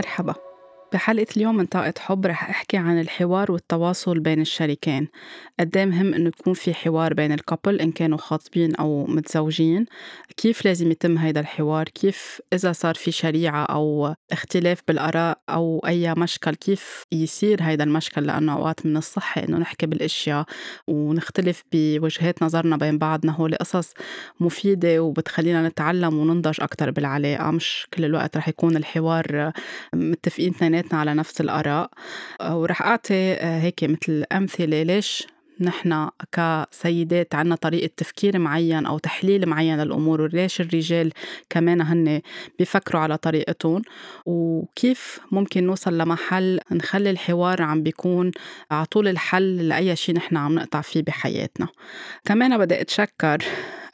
مرحبا. بحلقة اليوم من طاقة حب رح أحكي عن الحوار والتواصل بين الشريكين. قد إيه مهم إنه يكون في حوار بين الكابل إن كانوا خاطبين أو متزوجين؟ كيف لازم يتم هيدا الحوار؟ كيف إذا صار في شريعة أو اختلاف بالآراء أو أي مشكل؟ كيف يصير هيدا المشكل؟ لأنه أوقات من الصحة إنه نحكي بالأشياء ونختلف بوجهات نظرنا بين بعضنا. هو قصص مفيدة وبتخلينا نتعلم وننضج أكتر بالعلاقة. مش كل الوقت رح يكون الحوار متفقين اثنيناتنا على نفس الآراء. ورح أعطي هيك مثل أمثلة ليش نحن كسيدات عنا طريقة تفكير معين أو تحليل معين للأمور وليش الرجال كمان هن بيفكروا على طريقتهم. وكيف ممكن نوصل لمحل نخلي الحوار عم بيكون على طول الحل لأي شيء نحن عم نقطع فيه بحياتنا. كمان بدي أتشكر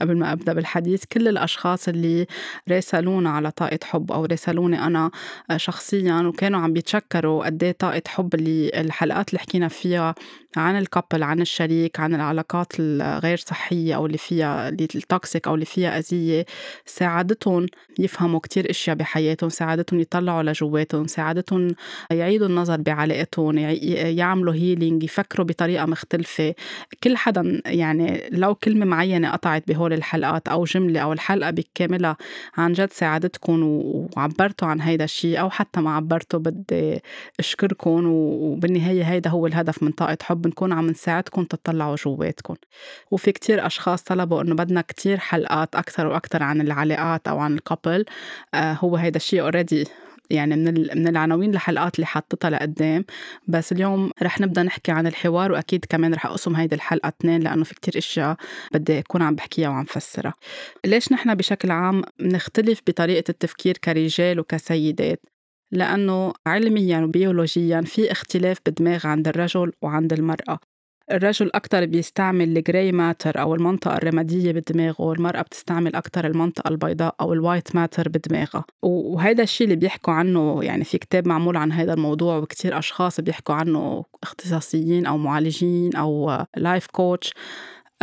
قبل ما أبدأ بالحديث كل الأشخاص اللي راسلونا على طاقة حب أو راسلوني أنا شخصيا وكانوا عم بيتشكروا قد إيه طاقة حب اللي الحلقات اللي حكينا فيها عن ال couple عن الشريك عن العلاقات الغير صحية أو اللي فيها اللي ال toxic أو اللي فيها أذية ساعدتهم يفهموا كتير أشياء بحياتهم ساعدتهم يطلعوا لجواتهم ساعدتهم يعيدوا النظر بعلاقتهم يعملوا healing يفكروا بطريقة مختلفة. كل حدا يعني لو كلمة معينة قطعت بهول الحلقات أو جملة أو الحلقة بكاملها عن جد ساعدتكم وعبرتوا عن هيدا الشيء أو حتى ما عبرتوا بدي أشكركم وبالنهاية هيدا هو الهدف من طاقة حب بنكون عم نساعدكم تطلعوا جواتكم وفي كتير أشخاص طلبوا إنه بدنا كتير حلقات أكثر وأكثر عن العلاقات أو عن ال couple آه هو هيدا الشيء already يعني من من العناوين الحلقات اللي حطيتها لقدام. بس اليوم رح نبدأ نحكي عن الحوار وأكيد كمان رح أقسم هيدي الحلقة اثنين لأنه في كتير أشياء بدي أكون عم بحكيها وعم فسرها. ليش نحن بشكل عام نختلف بطريقة التفكير كرجال وكسيدات؟ لأنه علميا وبيولوجيا في اختلاف بالدماغ عند الرجل وعند المرأة. الرجل أكتر بيستعمل ال gray matter أو المنطقة الرمادية بدماغه والمرأة بتستعمل أكتر المنطقة البيضاء أو ال white matter بدماغها وهذا الشيء اللي بيحكوا عنه يعني في كتاب معمول عن هذا الموضوع وكتير أشخاص بيحكوا عنه اختصاصيين أو معالجين أو life coach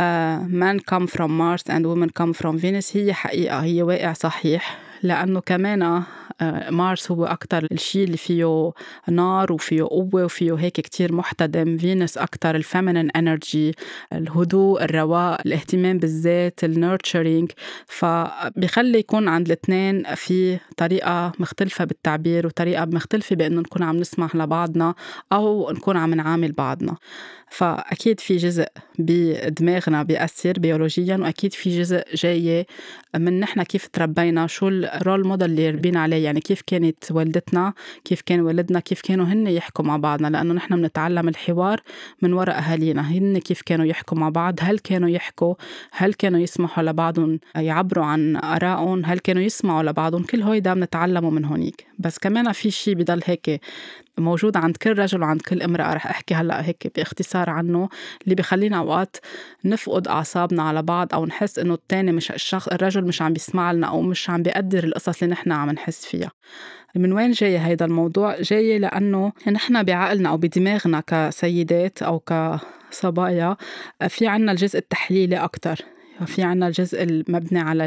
uh, men come from Mars and women come from Venus. هي حقيقة هي واقع صحيح. لأنه كمان مارس هو أكتر الشيء اللي فيه نار وفيه قوة وفيه هيك كتير محتدم. فينوس أكتر ال feminine energy الهدوء الرواء الاهتمام بالذات ال nurturing. فبخلي يكون عند الاثنين في طريقة مختلفة بالتعبير وطريقة مختلفة بأنه نكون عم نسمح لبعضنا أو نكون عم نعامل بعضنا. فأكيد في جزء بدماغنا بيأثر بيولوجيا وأكيد في جزء جاي من نحن كيف تربينا شو الرول موديل اللي ربينا عليه يعني كيف كانت والدتنا كيف كان والدنا كيف كانوا هن يحكوا مع بعضنا لأنه نحن بنتعلم الحوار من وراء أهالينا هن كيف كانوا يحكوا مع بعض هل كانوا يحكوا هل كانوا يسمحوا لبعضهم يعبروا عن آرائهم هل كانوا يسمعوا لبعضهم كل هويدا بنتعلمه من هونيك. بس كمان في شيء بضل هيك موجود عند كل رجل وعند كل امرأة. رح أحكي هلأ هيك بإختصار عنه اللي بخلينا أوقات نفقد أعصابنا على بعض أو نحس إنه التاني مش الشخص الرجل مش عم بيسمع لنا أو مش عم بيقدر القصص اللي نحن عم نحس فيها. من وين جاي هيدا الموضوع؟ جاي لأنه نحن بعقلنا أو بدماغنا كسيدات أو كصبايا في عنا الجزء التحليلي أكتر. في عنا الجزء المبني على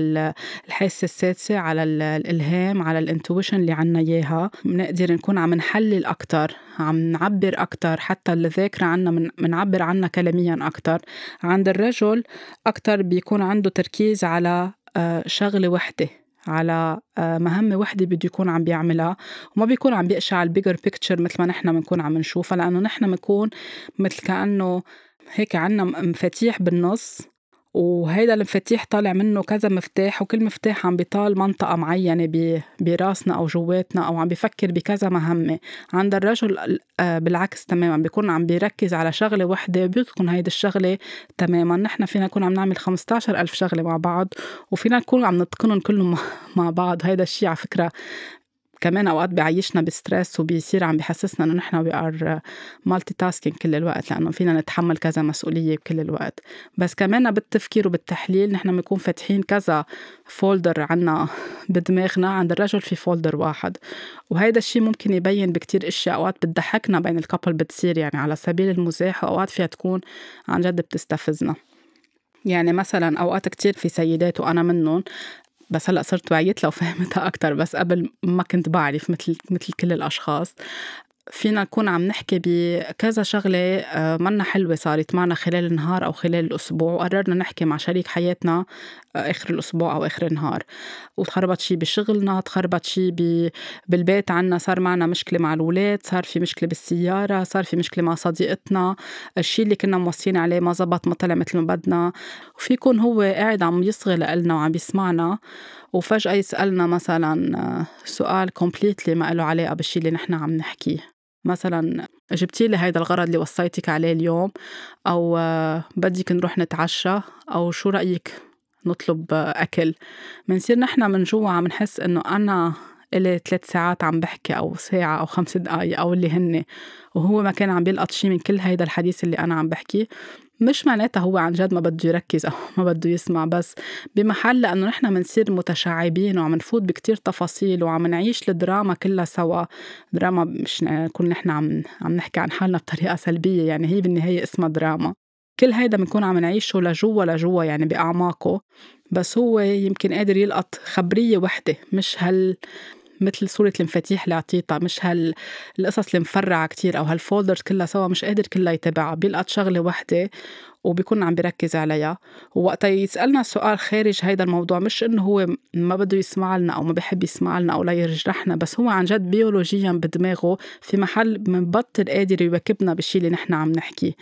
الحاسة السادسة على الإلهام على الإنتويشن اللي عنا إياها. بنقدر نكون عم نحلل أكتر عم نعبر أكتر حتى الذاكرة عنا من منعبر عنها كلاميا أكتر. عند الرجل أكتر بيكون عنده تركيز على آه، شغلة وحدة على آه، مهمة وحدة بده يكون عم بيعملها. وما بيكون عم بيقشع على ال bigger picture مثل ما نحن بنكون عم نشوفها لأنه نحن بنكون مثل كأنه هيك عنا مفاتيح بالنص. وهيدا المفاتيح طالع منه كذا مفتاح وكل مفتاح عم بيطال منطقة معينة براسنا أو جواتنا أو عم بفكر بكذا مهمة. عند الرجل آه، بالعكس تماما بيكون عم بيركز على شغلة وحدة بيتقن هيدي الشغلة تماما. نحن فينا نكون عم نعمل 15 ألف شغلة مع بعض وفينا نكون عم نتقنهم كلهم مع بعض. هيدا الشيء على فكرة كمان أوقات بيعيشنا ب stress وبيصير عم بحسسنا إنه نحن we are multitasking كل الوقت لأنه فينا نتحمل كذا مسؤولية بكل الوقت. بس كمان بالتفكير وبالتحليل نحن بنكون فاتحين كذا folder عنا بدماغنا عند الرجل في folder واحد. وهيدا الشيء ممكن يبين بكتير إشياء أوقات بتضحكنا بين ال couple بتصير يعني على سبيل المزاح واوقات فيها تكون عن جد بتستفزنا. يعني مثلا أوقات كتير في سيدات وأنا منهم بس هلأ صرت وعيت لها وفهمتها أكتر بس قبل ما كنت بعرف مثل مثل كل الأشخاص. فينا نكون عم نحكي بكذا شغلة آه، منا حلوة صارت معنا خلال النهار أو خلال الأسبوع وقررنا نحكي مع شريك حياتنا آه، آخر الأسبوع أو آخر النهار. وتخربط شي بشغلنا تخربط شي بالبيت عنا صار معنا مشكلة مع الولاد صار في مشكلة بالسيارة صار في مشكلة مع صديقتنا. الشي اللي كنا موصيين عليه ما زبط ما طلع مثل ما بدنا. وفي يكون هو قاعد عم يصغي لنا وعم يسمعنا. وفجأة يسألنا مثلا آه، سؤال completely ما له علاقة بالشي اللي نحن عم نحكيه. مثلا جبتي لي هيدا الغرض اللي وصيتك عليه اليوم أو آه، بدك نروح نتعشى أو شو رأيك نطلب أكل؟ منصير نحن من جوا عم نحس إنه أنا إلي ثلاث ساعات عم بحكي أو ساعة أو خمس دقايق أو اللي هن وهو ما كان عم بيلقط شي من كل هيدا الحديث اللي أنا عم بحكي. مش معناتها هو عن جد ما بده يركز أو ما بده يسمع بس بمحل لأنه نحن منصير متشعبين وعم نفوت بكتير تفاصيل وعم نعيش الدراما كلها سوا. دراما مش نكون نحن عم عم نحكي عن حالنا بطريقة سلبية يعني هي بالنهاية اسمها دراما. كل هيدا بنكون عم نعيشه لجوا لجوا يعني بأعماقه. بس هو يمكن قادر يلقط خبرية وحدة مش هال مثل صورة المفاتيح اللي عطيتها مش هالقصص المفرعة كتير أو هالفولدرز كلها سوا مش قادر كلها يتابعها. بيلقط شغلة وحدة وبيكون عم بيركز عليها. ووقتا يسألنا سؤال خارج هيدا الموضوع مش إنه هو ما بده يسمع لنا أو ما بحب يسمع لنا أو لا يجرحنا بس هو عن جد بيولوجيا بدماغه في محل منبطل قادر يواكبنا بالشي اللي نحن عم نحكيه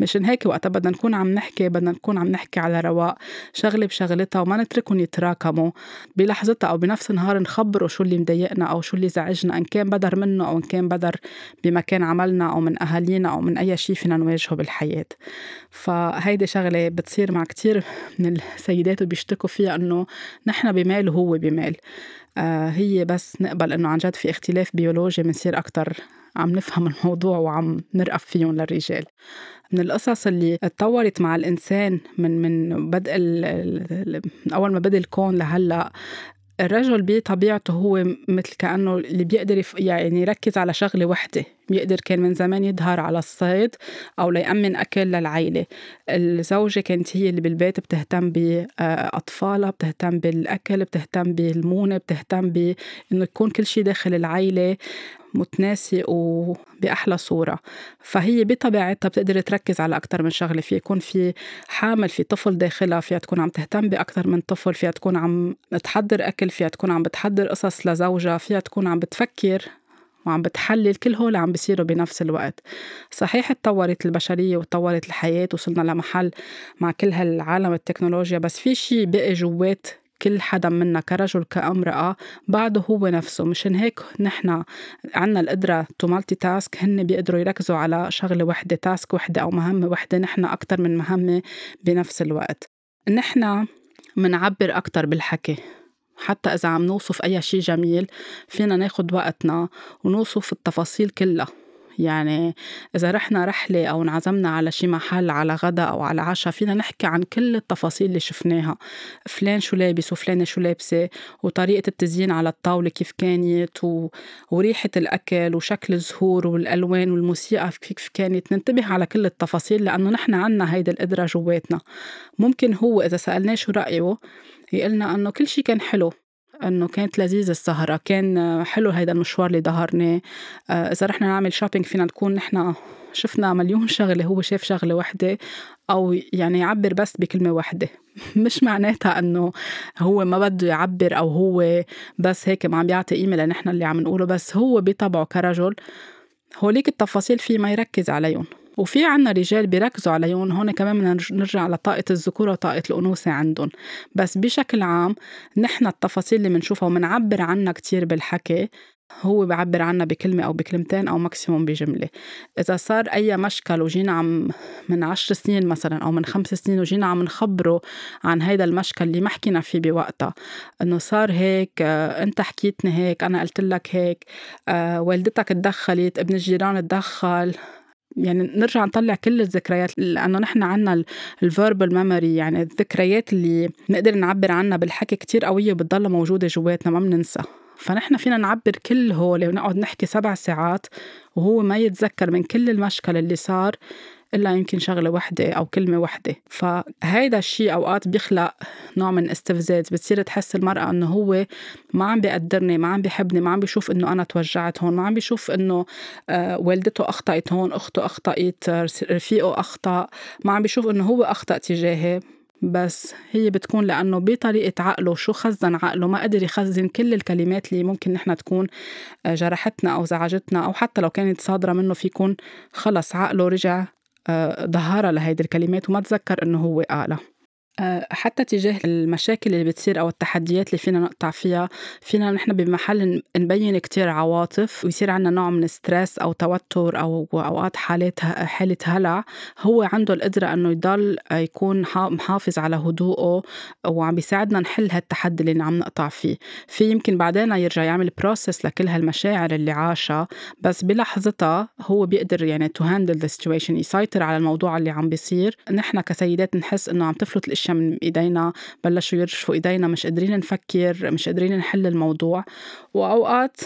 مشان هيك وقتا بدنا نكون عم نحكي بدنا نكون عم نحكي على رواق شغلة بشغلتها وما نتركهم يتراكموا. بلحظتها أو بنفس النهار نخبره شو اللي مضايقنا أو شو اللي زعجنا إن كان بدر منه أو إن كان بدر بمكان عملنا أو من أهالينا أو من أي شيء فينا نواجهه بالحياة. ف فهيدي شغلة بتصير مع كتير من السيدات وبيشتكوا فيها إنه نحن بمال وهو بمال. آه هي بس نقبل إنه عن جد في اختلاف بيولوجي بنصير أكتر عم نفهم الموضوع وعم نرقف فيهم للرجال. من القصص اللي اتطورت مع الإنسان من من بدء من أول ما بدأ الكون لهلأ الرجل بطبيعته هو مثل كأنه اللي بيقدر يعني يركز على شغلة وحدة بيقدر كان من زمان يظهر على الصيد أو ليأمن أكل للعيلة. الزوجة كانت هي اللي بالبيت بتهتم بأطفالها بتهتم بالأكل بتهتم بالمونة بتهتم بإنه يكون كل شيء داخل العيلة. متناسق وبأحلى صورة. فهي بطبيعتها بتقدر تركز على أكثر من شغلة. في يكون في حامل في طفل داخلها فيها تكون عم تهتم بأكثر من طفل فيها تكون عم تحضر أكل فيها تكون عم بتحضر قصص لزوجها فيها تكون عم بتفكر وعم بتحلل كل هول عم بيصيروا بنفس الوقت. صحيح اتطورت البشرية وتطورت الحياة وصلنا لمحل مع كل هالعالم التكنولوجيا بس في شيء بقي جوات كل حدا منا كرجل كامرأة بعده هو نفسه. مشان هيك نحن عنا القدرة to multitask هن بيقدروا يركزوا على شغلة وحدة task وحدة أو مهمة وحدة. نحن أكتر من مهمة بنفس الوقت. نحن منعبر أكتر بالحكي. حتى إذا عم نوصف أي شيء جميل فينا ناخد وقتنا ونوصف التفاصيل كلها. يعني إذا رحنا رحلة أو انعزمنا على شي محل على غدا أو على عشاء فينا نحكي عن كل التفاصيل اللي شفناها. فلان شو لابس وفلانة شو لابسة وطريقة التزيين على الطاولة كيف كانت و... وريحة الأكل وشكل الزهور والألوان والموسيقى كيف كانت. ننتبه على كل التفاصيل لأنه نحن عنا هيدا القدرة جواتنا. ممكن هو إذا سألناه شو رأيه يقلنا أنه كل شي كان حلو. إنه كانت لذيذة السهرة كان حلو هيدا المشوار اللي ظهرناه آه، إذا رحنا نعمل شوبينج فينا نكون نحن شفنا مليون شغلة هو شاف شغلة وحدة أو يعني يعبر بس بكلمة وحدة. مش معناتها إنه هو ما بده يعبر أو هو بس هيك ما عم بيعطي قيمة لنحن اللي عم نقوله بس هو بطبعه كرجل. هوليك التفاصيل في ما يركز عليهم. وفي عنا رجال بيركزوا عليهم هون كمان بدنا نرجع لطاقة الذكورة وطاقة الأنوثة عندهم. بس بشكل عام نحن التفاصيل اللي بنشوفها ومنعبر عنها كتير بالحكي هو بعبر عنها بكلمة أو بكلمتين أو ماكسيموم بجملة. إذا صار أي مشكل وجينا عم من عشر سنين مثلا أو من خمس سنين وجينا عم نخبره عن هيدا المشكل اللي ما حكينا فيه بوقتها إنه صار هيك آه، أنت حكيتني هيك أنا قلت لك هيك آه، والدتك تدخلت ابن الجيران تدخل يعني نرجع نطلع كل الذكريات لأنه نحن عنا ال verbal memory يعني الذكريات اللي نقدر نعبر عنها بالحكي كتير قوية وبتضلها موجودة جواتنا ما بننسى. فنحن فينا نعبر كل هول ونقعد نحكي سبع ساعات وهو ما يتذكر من كل المشكل اللي صار. إلا يمكن شغلة وحدة أو كلمة وحدة. فهيدا الشيء أوقات بيخلق نوع من استفزاز بتصير تحس المرأة إنه هو ما عم بيقدرني ما عم بيحبني ما عم بيشوف إنه أنا توجعت هون ما عم بيشوف إنه آه، والدته أخطأت هون أخته أخطأت رفيقه أخطأ ما عم بيشوف إنه هو أخطأ تجاهي بس هي بتكون لأنه بطريقة عقله شو خزن عقله؟ ما قدر يخزن كل الكلمات اللي ممكن نحن تكون آه، جرحتنا أو زعجتنا أو حتى لو كانت صادرة منه في يكون خلص عقله رجع آه، لهيدي الكلمات وما تذكر إنه هو قالها حتى تجاه المشاكل اللي بتصير أو التحديات اللي فينا نقطع فيها فينا نحن بمحل نبين كتير عواطف ويصير عنا نوع من ستريس أو توتر أو أوقات حالات حالة هلع. هو عنده القدرة إنه يضل يكون محافظ على هدوءه وعم بيساعدنا نحل هالتحدي اللي عم نقطع فيه. في يمكن بعدين يرجع يعمل process لكل هالمشاعر اللي عاشها بس بلحظتها هو بيقدر يعني to handle the situation يسيطر على الموضوع اللي عم بيصير. نحن كسيدات نحس إنه عم تفلت الاشياء الاشياء من إيدينا بلشوا يرجفوا إيدينا مش قادرين نفكر مش قادرين نحل الموضوع. وأوقات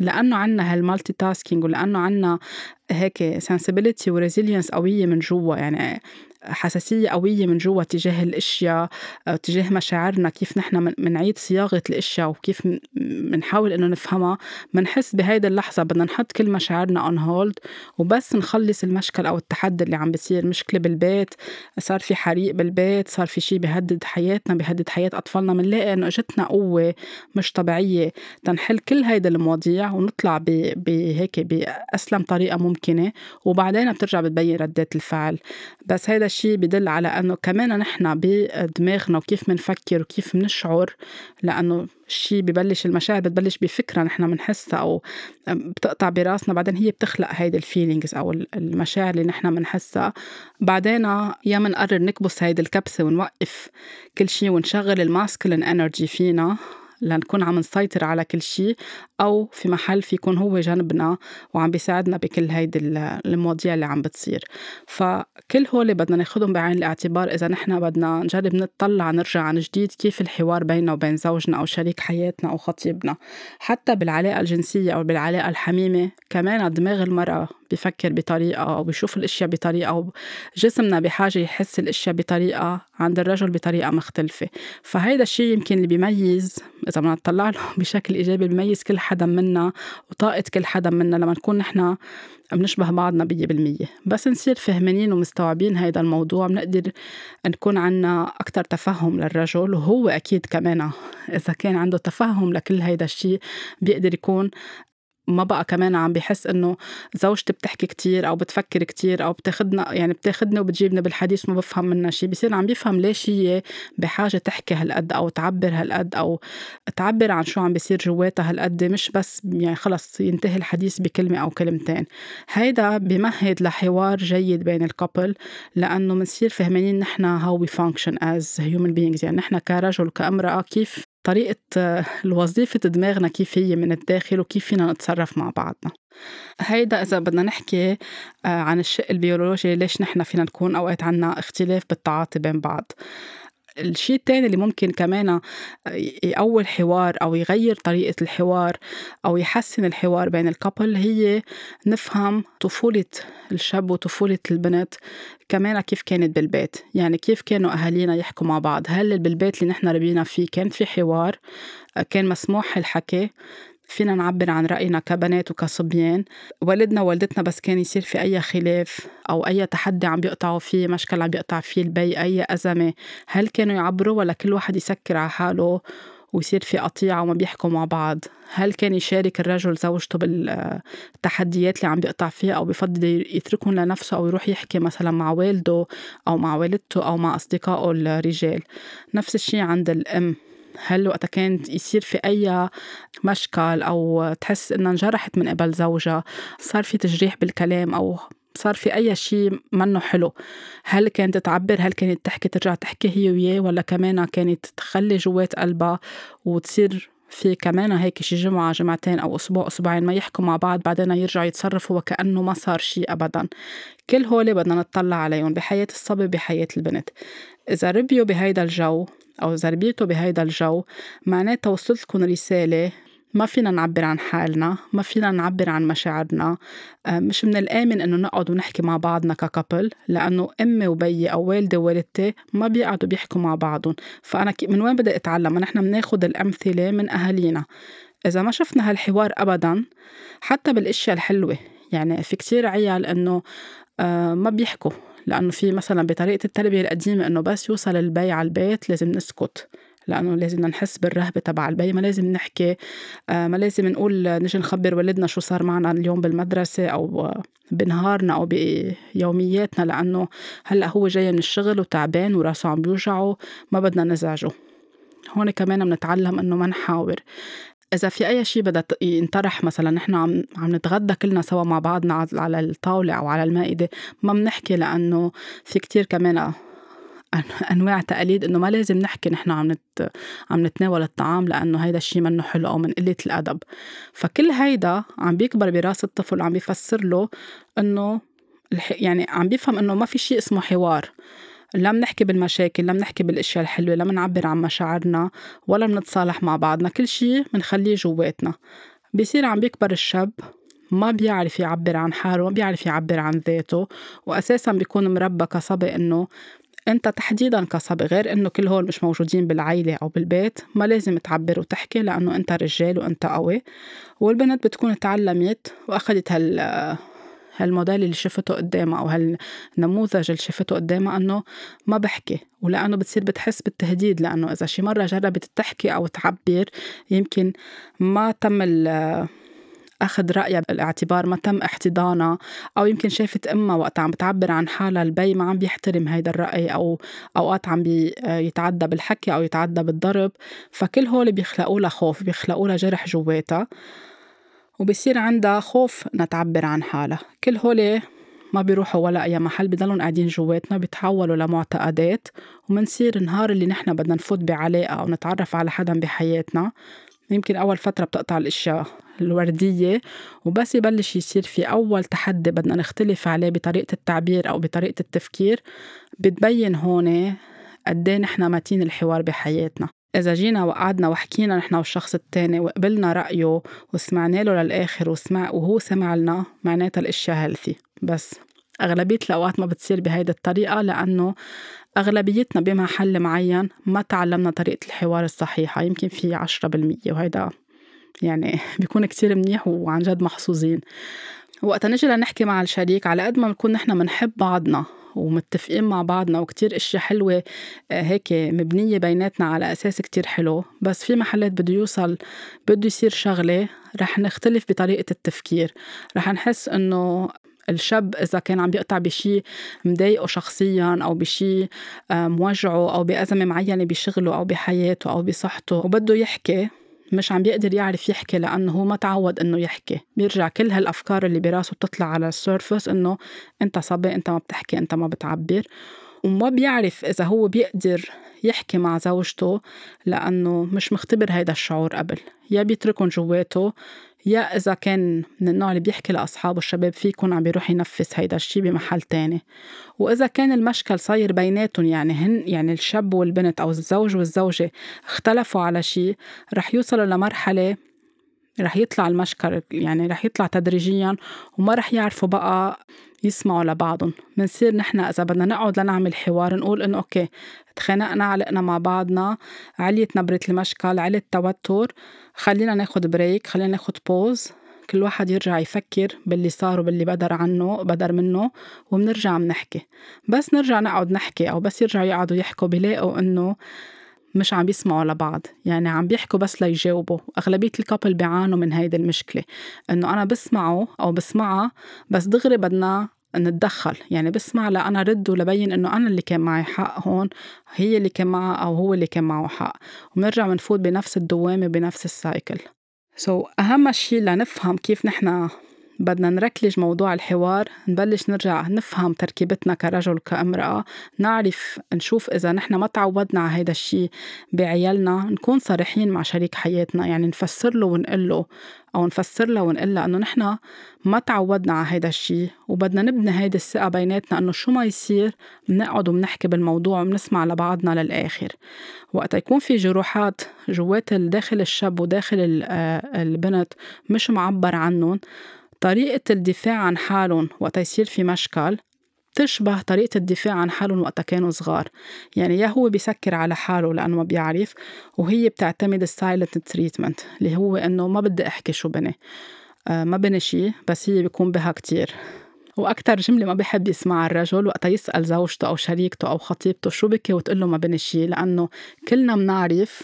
لأنه عنا هال multitasking ولأنه عنا هيك sensibility و resilience قوية من جوا يعني حساسية قوية من جوا تجاه الأشياء آه، تجاه مشاعرنا كيف نحن منعيد صياغة الأشياء وكيف منحاول إنه نفهمها. منحس بهيدي اللحظة بدنا نحط كل مشاعرنا اون هولد وبس نخلص المشكل أو التحدي اللي عم بيصير. مشكلة بالبيت صار في حريق بالبيت صار في شيء بيهدد حياتنا بيهدد حياة أطفالنا. منلاقي إنه إجتنا قوة مش طبيعية. تنحل كل هيدي المواضيع ونطلع بهيك بأسلم طريقة ممكنة وبعدين بترجع بتبين ردات الفعل. بس هيدا الشيء بدل على أنه كمان نحن بدماغنا وكيف بنفكر وكيف بنشعر لأنه الشيء ببلش المشاعر بتبلش بفكرة نحن بنحسها أو بتقطع براسنا بعدين هي بتخلق هيدي ال feelings أو المشاعر اللي نحن بنحسها بعدين يا منقرر نكبس هيدي الكبسة ونوقف كل شيء ونشغل ال masculine energy فينا. لنكون عم نسيطر على كل شيء أو في محل في يكون هو جنبنا وعم بيساعدنا بكل هيدي المواضيع اللي عم بتصير. فكل هول بدنا ناخدهم بعين الاعتبار إذا نحن بدنا نجرب نطلع نرجع عن جديد كيف الحوار بيننا وبين زوجنا أو شريك حياتنا أو خطيبنا. حتى بالعلاقة الجنسية أو بالعلاقة الحميمة كمان دماغ المرأة بفكر بطريقة أو بيشوف الأشياء بطريقة أو جسمنا بحاجة يحس الأشياء بطريقة عند الرجل بطريقة مختلفة. فهيدا الشيء يمكن اللي بيميز إذا بدنا نطلع له بشكل إيجابي بيميز كل حدا منا وطاقة كل حدا منا لما نكون نحن بنشبه بعضنا بية بالمية. بس نصير فهمانين ومستوعبين هيدا الموضوع بنقدر نكون عنا أكتر تفهم للرجل وهو أكيد كمان إذا كان عنده تفهم لكل هيدا الشيء بيقدر يكون ما بقى كمان عم بحس إنه زوجتي بتحكي كتير أو بتفكر كتير أو بتاخدنا يعني بتاخدني وبتجيبني بالحديث ما بفهم منها شيء بصير عم بيفهم ليش هي بحاجة تحكي هالقد أو تعبر هالقد أو تعبر عن شو عم بيصير جواتها هالقد. مش بس يعني خلص ينتهي الحديث بكلمة أو كلمتين. هيدا بمهد لحوار جيد بين ال couple لأنه بنصير فهمانين نحن how we function as human beings يعني نحن كرجل كامرأة كيف طريقة الوظيفة دماغنا كيف هي من الداخل وكيف فينا نتصرف مع بعضنا. هيدا إذا بدنا نحكي آه، عن الشق البيولوجي ليش نحن فينا نكون أوقات عنا اختلاف بالتعاطي بين بعض. الشيء الثاني اللي ممكن كمان آه، يقوي الحوار أو يغير طريقة الحوار أو يحسن الحوار بين ال couple هي نفهم طفولة الشاب وطفولة البنت كمان كيف كانت بالبيت. يعني كيف كانوا أهالينا يحكوا مع بعض؟ هل بالبيت اللي نحن ربينا فيه كان في حوار؟ كان مسموح الحكي؟ فينا نعبر عن رأينا كبنات وكصبيان. والدنا ووالدتنا بس كان يصير في أي خلاف أو أي تحدي عم بيقطعوا فيه مشكل عم بيقطع فيه البي أي أزمة. هل كانوا يعبروا ولا كل واحد يسكر على حاله ويصير في قطيعة وما بيحكوا مع بعض؟ هل كان يشارك الرجل زوجته بالتحديات اللي عم بيقطع فيها أو بفضل يتركهم لنفسه أو يروح يحكي مثلا مع والده أو مع والدته أو مع أصدقائه الرجال؟ نفس الشيء عند الأم. هل وقتها كان يصير في أي مشكل أو تحس إنها انجرحت من قبل زوجها؟ صار في تجريح بالكلام أو صار في أي شيء منه حلو؟ هل كانت تعبر؟ هل كانت تحكي ترجع تحكي هي وياه؟ ولا كمان كانت تخلي جوات قلبها وتصير في كمان هيك شي جمعة جمعتين أو أسبوع أسبوعين ما يحكوا مع بعض بعدين يرجعوا يتصرفوا وكأنه ما صار شي أبدا. كل هول بدنا نطلع عليهم بحياة الصبي بحياة البنت. إذا ربيوا بهيدا الجو أو ربيتوا بهيدا الجو معناتها وصلت لكم رسالة ما فينا نعبّر عن حالنا، ما فينا نعبّر عن مشاعرنا، آه، مش من الآمن إنه نقعد ونحكي مع بعضنا ك couple لأنه أمي وبيي أو والدي ووالدتي ما بيقعدوا بيحكوا مع بعضهم، فأنا من وين بدي أتعلم؟ نحن بناخد الأمثلة من أهالينا، إذا ما شفنا هالحوار أبداً حتى بالأشياء الحلوة. يعني في كتير عيال إنه آه، ما بيحكوا. لأنه في مثلا بطريقة التربية القديمة إنه بس يوصل البي على البيت لازم نسكت. لأنه لازم نحس بالرهبة تبع البي ما لازم نحكي آه، ما لازم نقول نجي نخبر والدنا شو صار معنا اليوم بالمدرسة أو بنهارنا أو بيومياتنا لأنه هلأ هو جاي من الشغل وتعبان وراسه عم بيوجعه ما بدنا نزعجه. هون كمان بنتعلم إنه ما نحاور. إذا في أي شيء بدها ينطرح مثلا نحن عم عم نتغدى كلنا سوا مع بعضنا على الطاولة أو على المائدة ما بنحكي لأنه في كتير كمان أنواع تقاليد إنه ما لازم نحكي نحن عم نت... عم نتناول الطعام لأنه هيدا الشيء منه حلو أو من قلة الأدب فكل هيدا عم بيكبر براس الطفل وعم بيفسر له إنه. يعني عم بيفهم إنه ما في شيء اسمه حوار لا بنحكي بالمشاكل لا بنحكي بالأشياء الحلوة لا بنعبر عن مشاعرنا ولا بنتصالح مع بعضنا. كل شيء بنخليه جواتنا. بصير عم بيكبر الشاب ما بيعرف يعبر عن حاله ما بيعرف يعبر عن ذاته وأساسا بيكون مربى كصبي إنه أنت تحديدا كصبي غير إنه كل هول مش موجودين بالعيلة أو بالبيت. ما لازم تعبر وتحكي لأنه أنت رجال وأنت قوي. والبنت بتكون تعلمت وأخذت هال هالموديل اللي شفته قدامها أو هالنموذج اللي شفته قدامها إنه ما بحكي ولأنه بتصير بتحس بالتهديد لأنه إذا شي مرة جربت تحكي أو تعبر يمكن ما تم أخذ رأيها بالاعتبار ما تم احتضانها أو يمكن شافت أمها وقت عم بتعبر عن حالها البي ما عم بيحترم هيدا الرأي أو أوقات عم بيتعدى بالحكي أو يتعدى بالضرب فكل هول بيخلقوا لها خوف بيخلقوا لها جرح جواتها. وبصير عندها خوف انها تعبر عن حالها. كل هول ما بيروحوا ولا أي محل بضلهم قاعدين جواتنا بيتحولوا لمعتقدات ومنصير النهار اللي نحن بدنا نفوت بعلاقة أو نتعرف على حدا بحياتنا. يمكن أول فترة بتقطع الأشياء الوردية وبس يبلش يصير في أول تحدي بدنا نختلف عليه بطريقة التعبير أو بطريقة التفكير. بتبين هون قد إيه نحن ماتين الحوار بحياتنا. إذا جينا وقعدنا وحكينا نحن والشخص التاني وقبلنا رأيه وسمعنا له للآخر وسمع وهو سمع لنا معناتها الأشياء هيلثي. بس أغلبية الأوقات ما بتصير بهيدي الطريقة لأنه أغلبيتنا بمحل معين ما تعلمنا طريقة الحوار الصحيحة يمكن في عشرة بالمية وهيدا يعني بيكون كتير منيح وعن جد محظوظين. وقتا نجي لنحكي مع الشريك على قد ما بنكون نحن بنحب بعضنا ومتفقين مع بعضنا وكتير إشياء حلوة آه، هيك مبنية بيناتنا على أساس كتير حلو. بس في محلات بده يوصل بده يصير شغلة رح نختلف بطريقة التفكير. رح نحس إنه الشاب إذا كان عم بيقطع بشي مضايقه شخصيا أو بشي آه، موجعه أو بأزمة معينة بشغله أو بحياته أو بصحته وبده يحكي مش عم بيقدر يعرف يحكي لأنه هو ما تعود إنه يحكي. بيرجع كل هالأفكار اللي براسه بتطلع على السيرفس إنه أنت صبي أنت ما بتحكي أنت ما بتعبر. وما بيعرف إذا هو بيقدر يحكي مع زوجته لأنه مش مختبر هيدا الشعور قبل. يا بيتركن جواته يا إذا كان من النوع اللي بيحكي لأصحابه الشباب فيكن عم بيروح ينفذ هيدا الشي بمحل تاني. وإذا كان المشكل صاير بيناتهم يعني هن يعني الشاب والبنت أو الزوج والزوجة اختلفوا على شي رح يوصلوا لمرحلة رح يطلع المشكل يعني رح يطلع تدريجيا وما رح يعرفوا بقى يسمعوا لبعضهم. بنصير نحن إذا بدنا نقعد لنعمل حوار نقول إنه okay تخانقنا علقنا مع بعضنا عليت نبرة المشكل علي التوتر خلينا ناخد break خلينا ناخد pause كل واحد يرجع يفكر باللي صار وباللي بدر عنه بدر منه وبنرجع بنحكي. بس نرجع نقعد نحكي أو بس يرجعوا يقعدوا يحكوا بيلاقوا إنه مش عم بيسمعوا لبعض يعني عم بيحكوا بس ليجاوبوا. أغلبية ال couple بيعانوا من هيدي المشكلة. إنه أنا بسمعه أو بسمعها بس دغري بدنا نتدخل. يعني بسمع لأنا رد ولأبين إنه أنا اللي كان معي حق هون هي اللي كان معها أو هو اللي كان معه حق. وبنرجع بنفوت بنفس الدوامة بنفس ال cycle so, أهم شيء لنفهم كيف نحن بدنا نركلج موضوع الحوار نبلش نرجع نفهم تركيبتنا كرجل كامرأة نعرف نشوف إذا نحن ما تعودنا على هيدا الشي بعيالنا نكون صريحين مع شريك حياتنا يعني نفسر له ونقول له أو نفسر له ونقول له إنه نحن ما تعودنا على هيدا الشي وبدنا نبني هيدي الثقة بيناتنا إنه شو ما يصير بنقعد وبنحكي بالموضوع وبنسمع لبعضنا للآخر. وقت يكون في جروحات جوات داخل الشاب وداخل آه، البنت مش معبر عنهم. طريقة الدفاع عن حالهم وقت يصير في مشكل تشبه طريقة الدفاع عن حالهم وقت كانوا صغار. يعني يا هو بيسكر على حاله لأنه ما بيعرف وهي بتعتمد ال silent treatment اللي هو إنه ما بدي أحكي شو بني. آه ما بني شي بس هي بيكون بها كتير. وأكتر جملة ما بحب يسمعها الرجل وقت يسأل زوجته أو شريكته أو خطيبته شو بكي وتقول له ما بني شي لأنه كلنا منعرف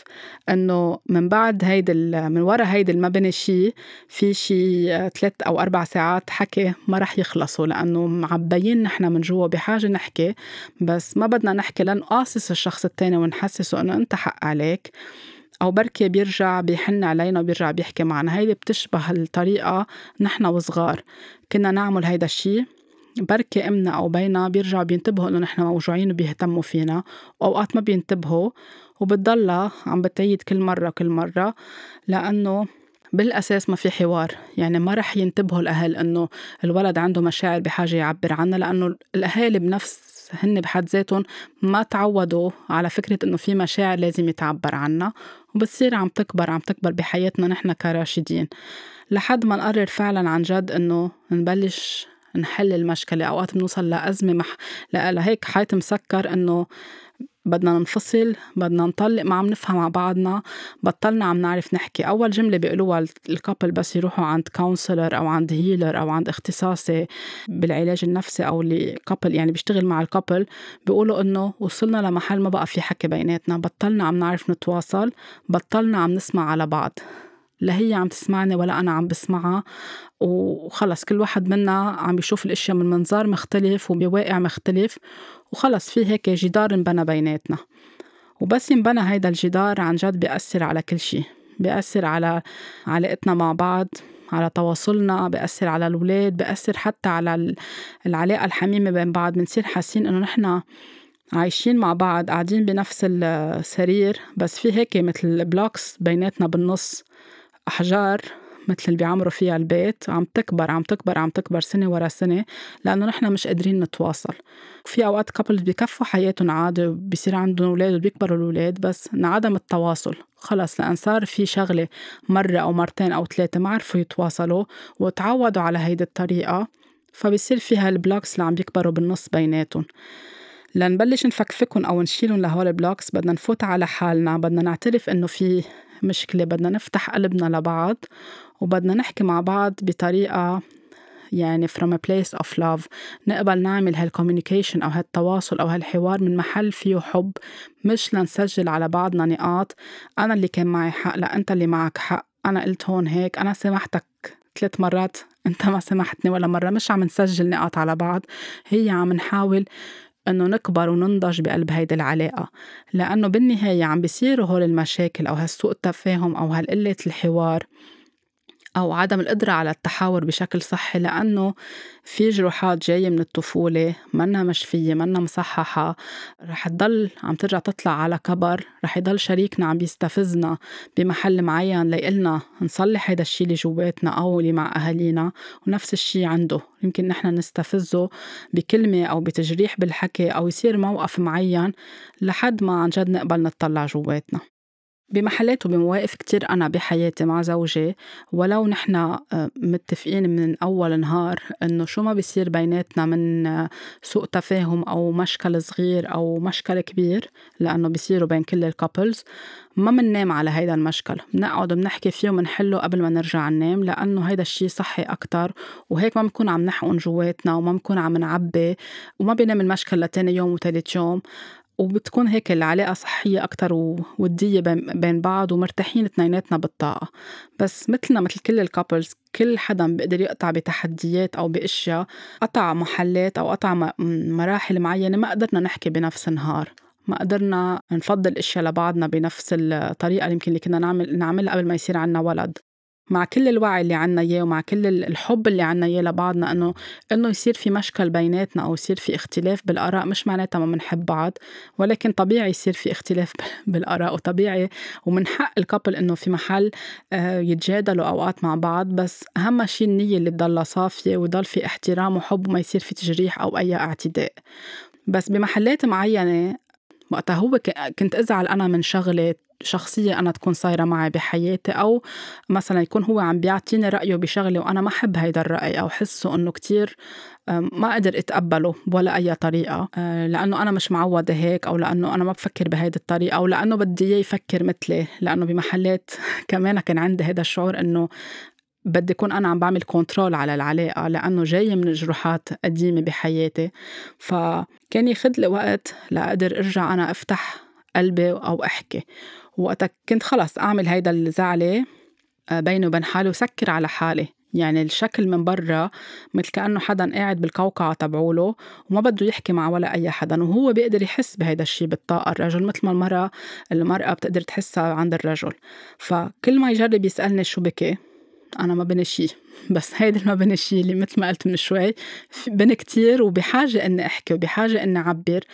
إنه من بعد هيدي من ورا هيدي ما بني شي في شي ثلاث أو أربع ساعات حكي ما رح يخلصوا لأنه معبيين نحن من جوا بحاجة نحكي بس ما بدنا نحكي لنقاصص الشخص التاني ونحسسه إنه أنت حق عليك. أو بركي بيرجع بيحن علينا وبيرجع بيحكي معنا. هيدي بتشبه الطريقة نحن وصغار. كنا نعمل هيدا الشي بركي أمنا أو بينا بيرجعوا بينتبهوا إنه نحن موجوعين وبيهتموا فينا. وأوقات ما بينتبهوا وبتضلها عم بتعيد كل مرة كل مرة لأنه بالأساس ما في حوار. يعني ما رح ينتبهوا الأهل إنه الولد عنده مشاعر بحاجة يعبر عنها لأنه الأهالي بنفس هن بحد ذاتهم ما تعودوا على فكرة إنه في مشاعر لازم يتعبر عنها. وبتصير عم تكبر عم تكبر بحياتنا نحن كراشدين. لحد ما نقرر فعلا عن جد إنه نبلش نحل المشكلة. أوقات بنوصل لأزمة مح... لهيك حيط مسكر إنه بدنا ننفصل بدنا نطلق ما عم نفهم مع بعضنا بطلنا عم نعرف نحكي. أول جملة بيقولوها ال couple بس يروحوا عند counselor أو عند healer أو عند اختصاصي بالعلاج النفسي أو اللي couple يعني بيشتغل مع ال couple بيقولوا إنه وصلنا لمحل ما بقى في حكي بيناتنا. بطلنا عم نعرف نتواصل بطلنا عم نسمع على بعض. لا هي عم تسمعني ولا أنا عم بسمعها. وخلص كل واحد منا عم بيشوف الأشياء من منظار مختلف وبواقع مختلف. وخلص في هيك جدار انبنى بيناتنا. وبس ينبنى هيدا الجدار عن جد بيأثر على كل شيء بيأثر على علاقتنا مع بعض على تواصلنا بيأثر على الأولاد بيأثر حتى على العلاقة الحميمة بين بعض. بنصير حاسين إنه نحن عايشين مع بعض قاعدين بنفس السرير. بس في هيك مثل بلوكس بيناتنا بالنص. أحجار مثل اللي بيعمروا فيها البيت عم تكبر عم تكبر عم تكبر سنة ورا سنة لأنه نحن مش قادرين نتواصل. في أوقات couple بيكفوا حياتهم عادي بيصير عندهم أولاد وبيكبروا الأولاد بس انعدم التواصل. خلص لأن صار في شغلة مرة أو مرتين أو ثلاثة ما عرفوا يتواصلوا وتعودوا على هيدي الطريقة فبصير فيها ال blocks اللي عم بيكبروا بالنص بيناتهم. لنبلش نفكفكهم أو نشيلهم لهول ال blocks بدنا نفوت على حالنا بدنا نعترف إنه في مشكلة بدنا نفتح قلبنا لبعض وبدنا نحكي مع بعض بطريقة يعني from a place of love. نقبل نعمل هالكوميونيكيشن أو هالتواصل أو هالحوار من محل فيه حب مش لنسجل على بعضنا نقاط. أنا اللي كان معي حق لا أنت اللي معك حق. أنا قلت هون هيك أنا سمحتك ثلاث مرات أنت ما سمحتني ولا مرة. مش عم نسجل نقاط على بعض هي عم نحاول إنه نكبر وننضج بقلب هيدي العلاقة لأنه بالنهاية عم بيصيروا هول المشاكل أو هالسوء التفاهم أو هالقلة الحوار. أو عدم القدرة على التحاور بشكل صحي لأنه في جروحات جاية من الطفولة منا مشفية منا مصححة رح تضل عم ترجع تطلع على كبر رح يضل شريكنا عم بيستفزنا بمحل معين ليقلنا نصلح هيدا الشي اللي جواتنا أو اللي مع أهالينا ونفس الشي عنده. يمكن نحن نستفزه بكلمة أو بتجريح بالحكي أو يصير موقف معين لحد ما عن جد نقبل نطلع جواتنا بمحلات وبمواقف كتير أنا بحياتي مع زوجي ولو نحن آه، متفقين من أول نهار إنه شو ما بيصير بيناتنا من آه، سوء تفاهم أو مشكل صغير أو مشكل كبير لأنه بيصيروا بين كل الكابلز ما مننام على هيدا المشكل. بنقعد بنحكي فيه وبنحله قبل ما نرجع ننام لأنه هيدا الشي صحي أكتر وهيك ما بنكون عم نحقن جواتنا وما بنكون عم نعبي وما بينام المشكل لتاني يوم وتالت يوم. وبتكون هيك العلاقة صحية أكتر وودية بين بعض ومرتاحين اثنيناتنا بالطاقة. بس مثلنا مثل كل الكابلز كل حدا بيقدر يقطع بتحديات أو بأشياء قطع محلات أو قطع مراحل معينة ما قدرنا نحكي بنفس النهار. ما قدرنا نفضل أشياء لبعضنا بنفس الطريقة اللي يمكن اللي كنا نعمل نعملها قبل ما يصير عنا ولد. مع كل الوعي اللي عنا إياه ومع كل الحب اللي عنا إياه لبعضنا إنه إنه يصير في مشكل بيناتنا أو يصير في اختلاف بالآراء مش معناتها ما بنحب بعض ولكن طبيعي يصير في اختلاف بالآراء وطبيعي ومن حق الكابل إنه في محل آه، يتجادلوا أوقات مع بعض بس أهم شيء النية اللي تضلها صافية ويضل في احترام وحب وما يصير في تجريح أو أي اعتداء. بس بمحلات معينة وقتها هو كنت أزعل أنا من شغلة شخصية أنا تكون صايرة معي بحياتي أو مثلا يكون هو عم بيعطيني رأيه بشغلة وأنا ما أحب هيدا الرأي أو حسه إنه كتير ما قدر اتقبله ولا أي طريقة. آه، لأنه أنا مش معوده هيك أو لأنه أنا ما بفكر بهيدي الطريقة أو لأنه بدي إياه يفكر مثلي. لأنه بمحلات كمان كان عندي هذا الشعور إنه بدي أكون أنا عم بعمل كنترول على العلاقة لأنه جاية من جروحات قديمة بحياتي. فكان ياخد لي وقت لأقدر أرجع أنا أفتح قلبي أو أحكي. وقتها كنت خلص أعمل هيدا الزعلة آه، بيني وبين حالي وسكر على حالي. يعني الشكل من برا مثل كأنه حدا قاعد بالقوقعة تبعوله وما بده يحكي مع ولا أي حدا وهو بيقدر يحس بهيدا الشيء بالطاقة. الرجل مثل ما المرأة المرأة بتقدر تحسها عند الرجل. فكل ما يجرب يسألني شو بكي أنا ما بني شي بس هيدا ما بني شي اللي مثل ما قلت من شوي بني كتير وبحاجة إني أحكي وبحاجة إني أعبر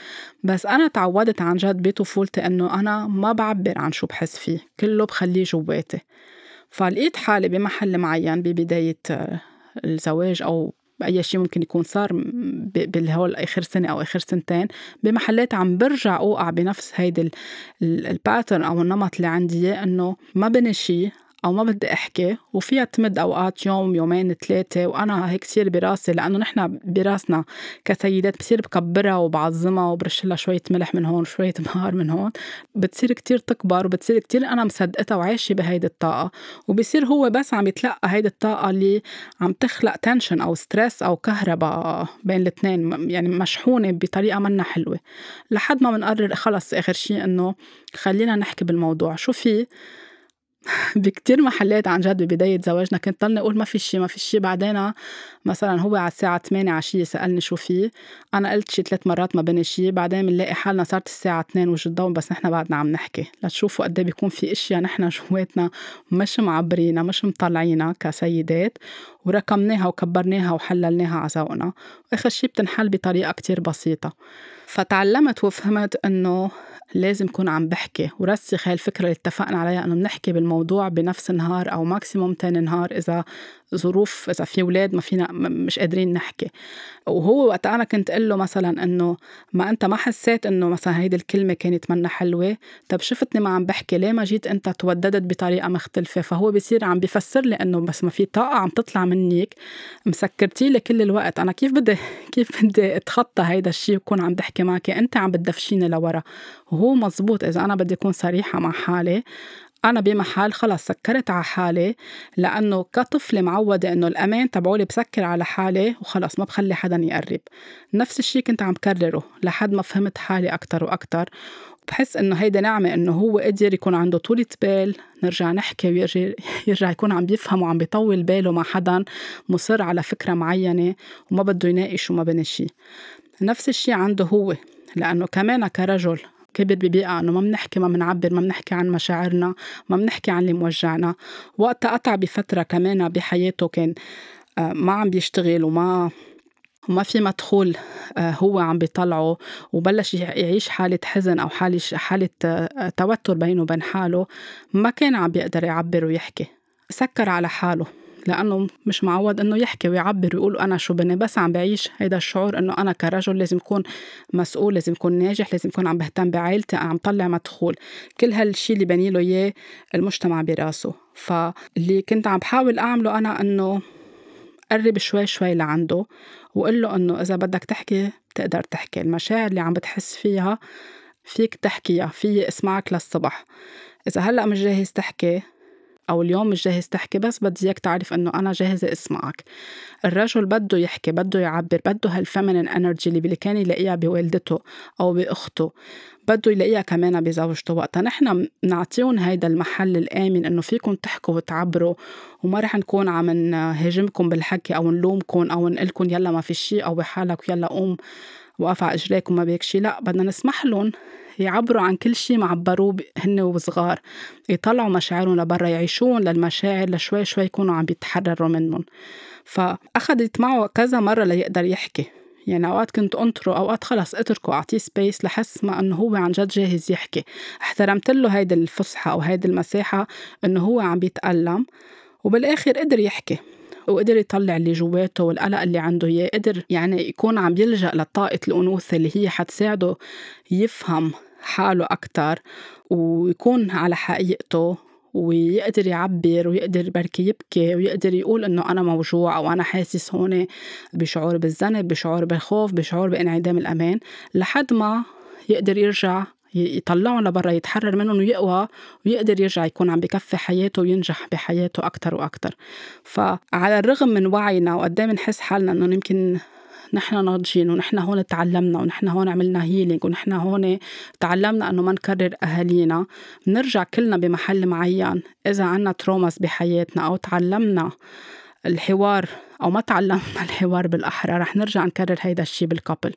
بس أنا تعودت عن جد بطفولتي إنه أنا ما بعبر عن شو بحس فيه كله بخليه جواتي. فلقيت حالي بمحل معين ببداية الزواج أو بأي شيء ممكن يكون صار بالهول آخر سنة أو آخر سنتين بمحلات عم برجع أوقع بنفس هيدي ال pattern أو النمط اللي عندي إنه ما بني شيء أو ما بدي أحكي وفيها تمد أوقات يوم يومين ثلاثة وأنا هيك كثير براسي لأنه نحن براسنا كسيدات بصير بكبرها وبعظمها وبرش لها شوية ملح من هون شوية بهار من هون. بتصير كتير تكبر وبتصير كتير أنا مصدقتها وعايشة بهيدي الطاقة. وبصير هو بس عم يتلقى هيدي الطاقة اللي عم تخلق tension أو stress أو كهرباء بين الاثنين يعني مشحونة بطريقة منا حلوة. لحد ما بنقرر خلص آخر شيء إنه خلينا نحكي بالموضوع. شو في؟ بكتير محلات عن جد ببداية زواجنا. كنت ضلني أقول ما في شي ما في شي. بعدين مثلا هو على الساعة 8 عشية سألني شو في. أنا قلت شي ثلاث مرات ما بني شي. بعدين بنلاقي حالنا صارت الساعة 2 وجه الضوء بس نحن بعدنا عم نحكي. لتشوفوا قد إيه بيكون في إشياء نحن جواتنا مش معبرينها مش مطلعينها كسيدات. وركمناها وكبرناها وحللناها على ذوقنا. وآخر شي بتنحل بطريقة كتير بسيطة. فتعلمت وفهمت إنه لازم كون عم بحكي. ورسخ هاي الفكرة اللي اتفقنا عليها إنه بنحكي بالموضوع بنفس النهار أو ماكسيموم تاني نهار إذا ظروف إذا في أولاد ما فينا مش قادرين نحكي. وهو وقت أنا كنت أقول له مثلا إنه ما أنت ما حسيت إنه مثلا هيدي الكلمة كانت منا حلوة؟ طب شفتني ما عم بحكي ليه ما جيت أنت توددت بطريقة مختلفة؟ فهو بصير عم بيفسر لي إنه بس ما في طاقة عم تطلع منك مسكرتي لي كل الوقت. أنا كيف بدي كيف بدي أتخطى هيدا الشيء وكون عم بحكي معك؟ أنت عم بتدفشيني لورا. وهو مزبوط إذا أنا بدي أكون صريحة مع حالي أنا بمحل خلص سكرت على حالي لأنه كطفلة معودة إنه الأمان تبعولي بسكر على حالي وخلص ما بخلي حدا يقرب. نفس الشي كنت عم كرره لحد ما فهمت حالي أكتر وأكتر. بحس إنه هيدا نعمة إنه هو قدر يكون عنده طولة بال نرجع نحكي ويرجع يرجع يكون عم بيفهم وعم بيطول باله مع حدا مصر على فكرة معينة وما بده يناقش وما بني شي نفس الشي عنده هو لأنه كمان كرجل كبر ببيئة إنه ما بنحكي ما بنعبر ما بنحكي عن مشاعرنا ما بنحكي عن اللي موجعنا. وقتها قطع بفترة كمان بحياته كان آه، ما عم بيشتغل وما وما في مدخول آه، هو عم بيطلعه. وبلش يعيش حالة حزن أو حالة حالة آه، توتر بينه وبين حاله. ما كان عم بيقدر يعبر ويحكي. سكر على حاله. لأنه مش معود إنه يحكي ويعبر ويقول أنا شو بني بس عم بعيش هيدا الشعور إنه أنا كرجل لازم أكون مسؤول لازم أكون ناجح لازم أكون عم بهتم بعائلتي عم طلع مدخول. كل هالشي اللي بني له إياه المجتمع براسه. فاللي كنت عم بحاول أعمله أنا إنه قرب شوي شوي لعنده وقل له إنه إذا بدك تحكي بتقدر تحكي. المشاعر اللي عم بتحس فيها فيك تحكيها في إسمعك للصبح. إذا هلأ مش جاهز تحكي أو اليوم مش جاهز تحكي بس بدي إياك تعرف إنه أنا جاهزة أسمعك الرجل بده يحكي بده يعبر بده هال feminine energy اللي كان يلاقيها بوالدته أو بأخته. بده يلاقيها كمان بزوجته وقتها. نحن بنعطيهم هيدا المحل الآمن إنه فيكم تحكوا وتعبروا وما رح نكون عم نهاجمكم بالحكي أو نلومكم أو نقلكم يلا ما في شيء أو بحالك يلا قوم وقف على إجريك وما بيك شيء لا بدنا نسمح لهم. يعبروا عن كل شيء ما عبروه هن وصغار. يطلعوا مشاعرهم لبرا يعيشوهن للمشاعر لشوي شوي يكونوا عم بيتحرروا منهم. فأخذت معه كذا مرة ليقدر يحكي. يعني أوقات كنت أنطره أوقات خلص اتركه أعطيه سبيس لحس ما إنه هو عن جد جاهز يحكي. احترمت له هيدي الفسحه أو هيدي المساحة إنه هو عم بيتألم وبالآخر قدر يحكي. وقدر يطلع اللي جواته والقلق اللي عنده إياه قدر يعني يكون عم يلجأ لطاقة الأنوثة اللي هي حتساعده يفهم حاله أكتر ويكون على حقيقته ويقدر يعبر ويقدر بركي يبكي ويقدر يقول إنه أنا موجوع أو أنا حاسس هون بشعور بالذنب بشعور بالخوف بشعور بانعدام الأمان لحد ما يقدر يرجع يطلعهم لبرا يتحرر منهم ويقوى ويقدر يرجع يكون عم بكفي حياته وينجح بحياته أكتر وأكتر. فعلى الرغم من وعينا وقد إيه بنحس حالنا إنه يمكن نحن ناضجين ونحن هون تعلمنا ونحن هون عملنا هيلينج ونحن هون تعلمنا إنه ما نكرر أهالينا. بنرجع كلنا بمحل معين إذا عنا traumas بحياتنا أو تعلمنا الحوار أو ما تعلمنا الحوار بالأحرى رح نرجع نكرر هيدا الشيء بال couple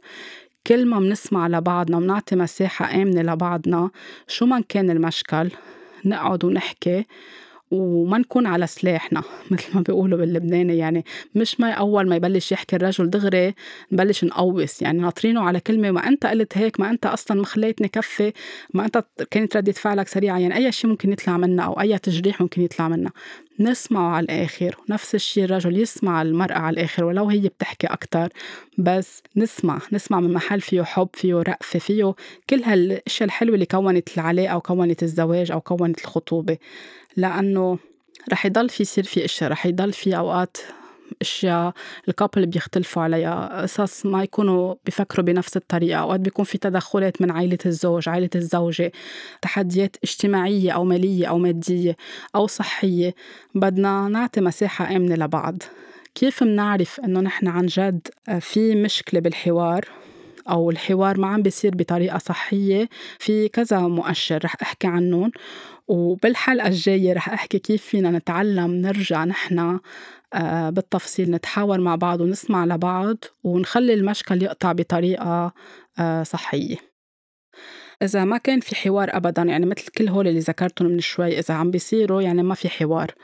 كل ما منسمع لبعضنا ونعطي مساحة آمنة لبعضنا شو ما كان المشكل نقعد ونحكي. وما نكون على سلاحنا مثل ما بيقولوا باللبناني. يعني مش ما أول ما يبلش يحكي الرجل دغري نبلش نقوس. يعني ناطرينه على كلمة ما أنت قلت هيك ما أنت أصلا ما خليتني كفي ما أنت كانت ردة فعلك سريعة. يعني أي شيء ممكن يطلع منا أو أي تجريح ممكن يطلع منا. نسمعه على الآخر ونفس الشيء الرجل يسمع المرأة على الآخر ولو هي بتحكي أكتر بس نسمع نسمع من محل فيه حب فيه رأفة فيه كل هالأشياء الحلوة اللي كونت العلاقة أو كونت الزواج أو كونت الخطوبة. لأنه رح يضل في يصير في اشياء رح يضل في أوقات أشياء الكابل بيختلفوا عليها. قصص ما يكونوا بيفكروا بنفس الطريقة. أوقات بيكون في تدخلات من عائلة الزوج عائلة الزوجة. تحديات اجتماعية أو مالية أو مادية أو صحية. بدنا نعطي مساحة آمنة لبعض. كيف منعرف إنه نحن عن جد في مشكلة بالحوار؟ أو الحوار ما عم بيصير بطريقة صحية؟ في كذا مؤشر رح أحكي عنهم. وبالحلقة الجاية رح أحكي كيف فينا نتعلم نرجع نحن بالتفصيل نتحاور مع بعض ونسمع لبعض ونخلي المشكل يقطع بطريقة آه، صحية. إذا ما كان في حوار أبدا يعني مثل كل هول اللي ذكرتهم من شوي إذا عم بيصيروا يعني ما في حوار. آه،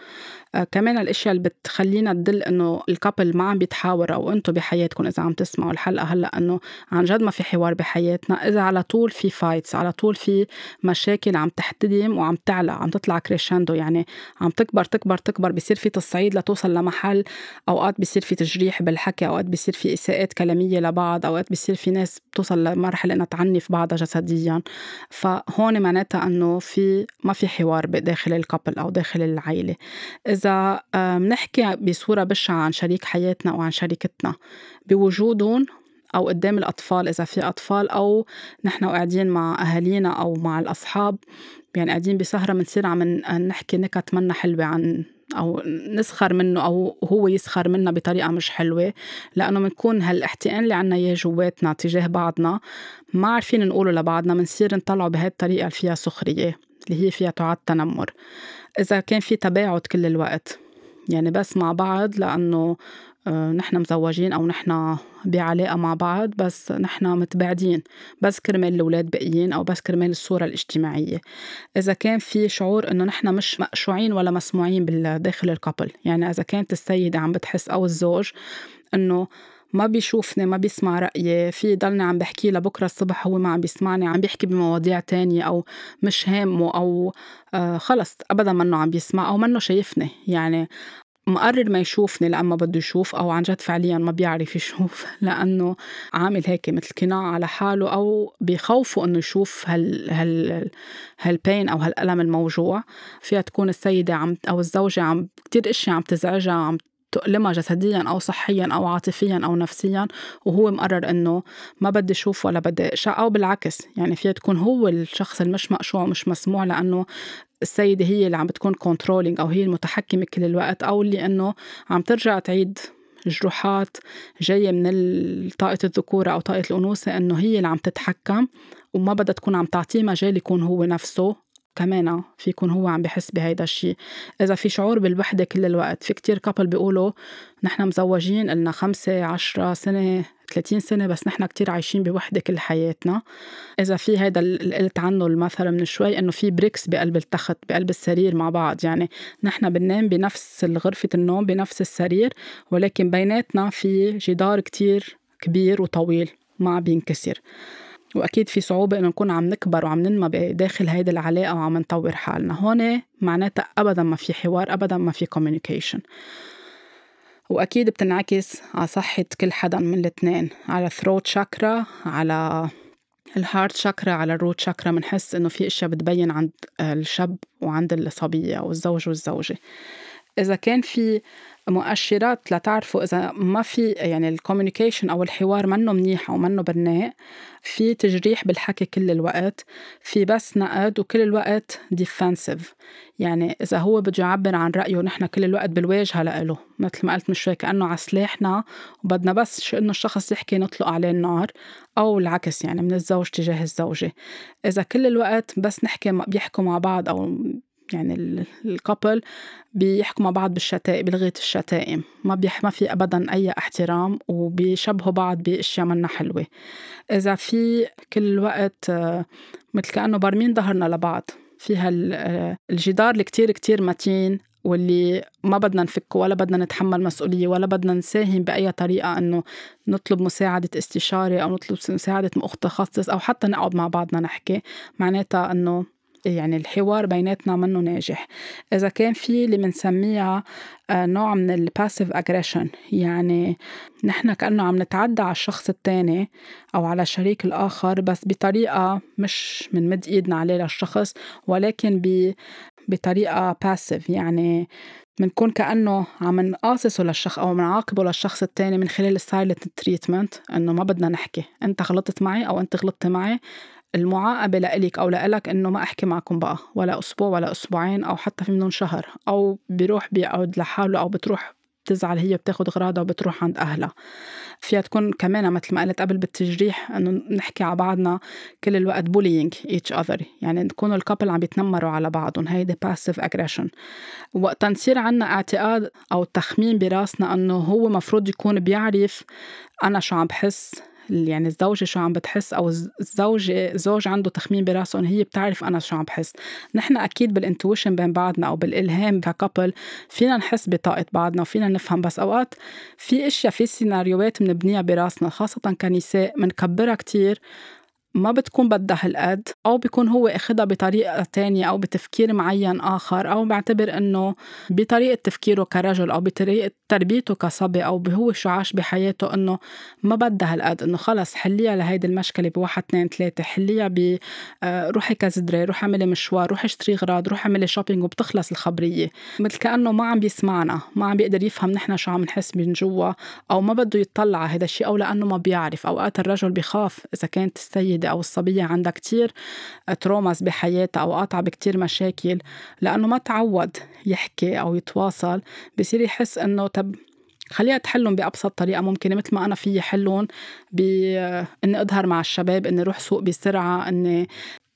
كمان الأشياء اللي بتخلينا تدل إنه ال couple ما عم بيتحاور أو أنتم بحياتكم إذا عم تسمعوا الحلقة هلأ إنه عن جد ما في حوار بحياتنا. إذا على طول في fights على طول في مشاكل عم تحتدم وعم تعلى عم تطلع crescendo يعني عم تكبر تكبر تكبر بصير في تصعيد لتوصل لمحل. أوقات بصير في تجريح بالحكي أوقات بصير في إساءات كلامية لبعض أوقات بصير في ناس بتوصل لمرحلة إنها تعنف بعضها جسديا. فهون معناتها إنه في ما في حوار داخل الكابل أو داخل العائله إذا إذا بنحكي بصورة بشعة عن شريك حياتنا أو عن شريكتنا بوجودهم أو قدام الأطفال إذا في أطفال أو نحن قاعدين مع أهالينا أو مع الأصحاب يعني قاعدين بسهرة بنصير عم نحكي نكت منا حلوة عن أو نسخر منه أو هو يسخر منا بطريقة مش حلوة لأنه بنكون هالإحتقان اللي عنا إياه جواتنا تجاه بعضنا ما عارفين نقوله لبعضنا بنصير نطلعه بهاي الطريقة اللي فيها سخرية. اللي هي فيها تعد تنمر. إذا كان في تباعد كل الوقت يعني بس مع بعض لأنه آه، نحن مزوجين أو نحن بعلاقة مع بعض بس نحن متباعدين. بس كرمال الأولاد باقيين أو بس كرمال الصورة الاجتماعية. إذا كان في شعور إنه نحن مش مقشوعين ولا مسموعين داخل الكابل يعني إذا كانت السيدة عم بتحس أو الزوج إنه ما بيشوفني ما بيسمع رأيي. في ضلني عم بحكي لبكرة الصبح هو ما عم بيسمعني عم بيحكي بمواضيع تانية أو مش هامه أو آه خلص أبدا منه عم بيسمع أو منه شايفني. يعني مقرر ما يشوفني لأما بده يشوف أو عن جد فعليا ما بيعرف يشوف. لأنه عامل هيك مثل قناع على حاله أو بخوفه إنه يشوف هال هال هالبين أو هالألم الموجوع. فيها تكون السيدة عم أو الزوجة عم كتير أشياء عم تزعجها عم تؤلمها جسديا أو صحيا أو عاطفيا أو نفسيا وهو مقرر إنه ما بدي أشوف ولا بدي أقشع أو بالعكس يعني فيها تكون هو الشخص المش مقشوع ومش مسموع لأنه السيدة هي اللي عم بتكون كنترولينج أو هي المتحكمة كل الوقت أو اللي إنه عم ترجع تعيد جروحات جاية من طاقة الذكورة أو طاقة الأنوثة إنه هي اللي عم تتحكم وما بدها تكون عم تعطيه مجال يكون هو نفسه. كمان في يكون هو عم بحس بهيدا الشيء إذا في شعور بالوحدة كل الوقت في كتير couple بيقولوا نحن مزوجين إلنا خمسة عشرة سنة 30 سنة بس نحن كتير عايشين بوحدة كل حياتنا. إذا في هيدا اللي قلت عنه المثل من شوي إنه في bricks بقلب التخت بقلب السرير مع بعض. يعني نحن بننام بنفس غرفة النوم بنفس السرير ولكن بيناتنا في جدار كتير كبير وطويل ما بينكسر. وأكيد في صعوبة إنه نكون عم نكبر وعم ننمى بداخل هيدي العلاقة وعم نطور حالنا. هون معناتها ابدا ما في حوار ابدا ما في communication وأكيد بتنعكس على صحة كل حدا من الاثنين على ال throat chakra على ال heart chakra على ال root chakra بنحس إنه في إشياء بتبين عند الشاب وعند الصبية أو الزوج والزوجة. إذا كان في مؤشرات لتعرفوا إذا ما في يعني ال communication أو الحوار منه منيح أو منه بناء في تجريح بالحكي كل الوقت في بس نقد وكل الوقت defensive يعني إذا هو بده يعبر عن رأيه نحن كل الوقت بالواجهة لإله مثل ما قلت من شوي كانه على سلاحنا وبدنا بس إنه الشخص يحكي نطلق عليه النار أو العكس يعني من الزوج تجاه الزوجة. إذا كل الوقت بس نحكي بيحكوا مع بعض أو يعني الكابل بيحكوا مع بعض بالشتائم بلغة الشتائم. ما بيح ما في أبدا أي احترام وبيشبهوا بعض بأشياء منا حلوة. إذا في كل آه، مثل كأنه برمين ظهرنا لبعض. فيها الجدار اللي كتير كتير متين واللي ما بدنا نفكه ولا بدنا نتحمل مسؤولية ولا بدنا نساهم بأي طريقة إنه نطلب مساعدة استشاري أو نطلب مساعدة متخصص أو حتى نقعد مع بعضنا نحكي. معناتها إنه يعني الحوار بيناتنا منه ناجح. إذا كان في اللي بنسميها آه، نوع من ال passive aggression يعني نحن كأنه عم نتعدى على الشخص التاني أو على الشريك الآخر بس بطريقة مش بنمد إيدنا عليه للشخص ولكن بطريقة passive يعني بنكون كأنه عم نقاصصه للشخص أو بنعاقبه للشخص التاني من خلال ال silent treatment إنه ما بدنا نحكي. أنت غلطت معي أو أنت غلطت معي المعاقبة لإلك أو لإلك إنه ما أحكي معكم بقى ولا أسبوع ولا أسبوعين أو حتى في منهم شهر أو بيروح بيقعد لحاله أو بتروح بتزعل هي بتاخد غراضها وبتروح عند أهلها. فيها تكون كمان مثل ما قلت قبل بالتجريح إنه نحكي على بعضنا كل الوقت bullying each other يعني نكونوا ال couple عم بيتنمروا على بعضهم هيدي passive aggression وقت نصير عنا اعتقاد أو تخمين براسنا إنه هو مفروض يكون بيعرف أنا شو عم بحس يعني الزوجة شو عم بتحس أو الزوجة الزوج عنده تخمين براسه إنه هي بتعرف أنا شو عم بحس. نحن أكيد بال intuition بين بعضنا أو بالإلهام ك couple فينا نحس بطاقة بعضنا وفينا نفهم بس أوقات في أشياء في سيناريوهات بنبنيها براسنا خاصة كنساء بنكبرها كتير. ما بتكون بدها هالقد أو بيكون هو أخدها بطريقة تانية أو بتفكير معين آخر أو بعتبر إنه بطريقة تفكيره كرجل أو بطريقة تربيته كصبي أو هو شو عاش بحياته إنه ما بدها هالقد إنه خلص حليها لهيدي المشكلة بواحد اثنين ثلاثة حليها ب آه، روحي كزدري روحي اعملي مشوار روحي اشتري غراض روحي اعملي شوبينج وبتخلص الخبرية. مثل كأنه ما عم بيسمعنا ما عم بيقدر يفهم نحن شو عم نحس من جوا أو ما بده يطلع على هذا الشيء أو لأنه ما بيعرف. أوقات الرجل بخاف إذا كانت السيدة السيدة أو الصبية عندها كتير traumas بحياتها أو قاطعة بكتير مشاكل لأنه ما تعود يحكي أو يتواصل بصير يحس إنه طب خليها تحلهم بأبسط طريقة ممكنة مثل ما أنا فيي حلهم بإني أظهر مع الشباب إني أروح سوق بسرعة إني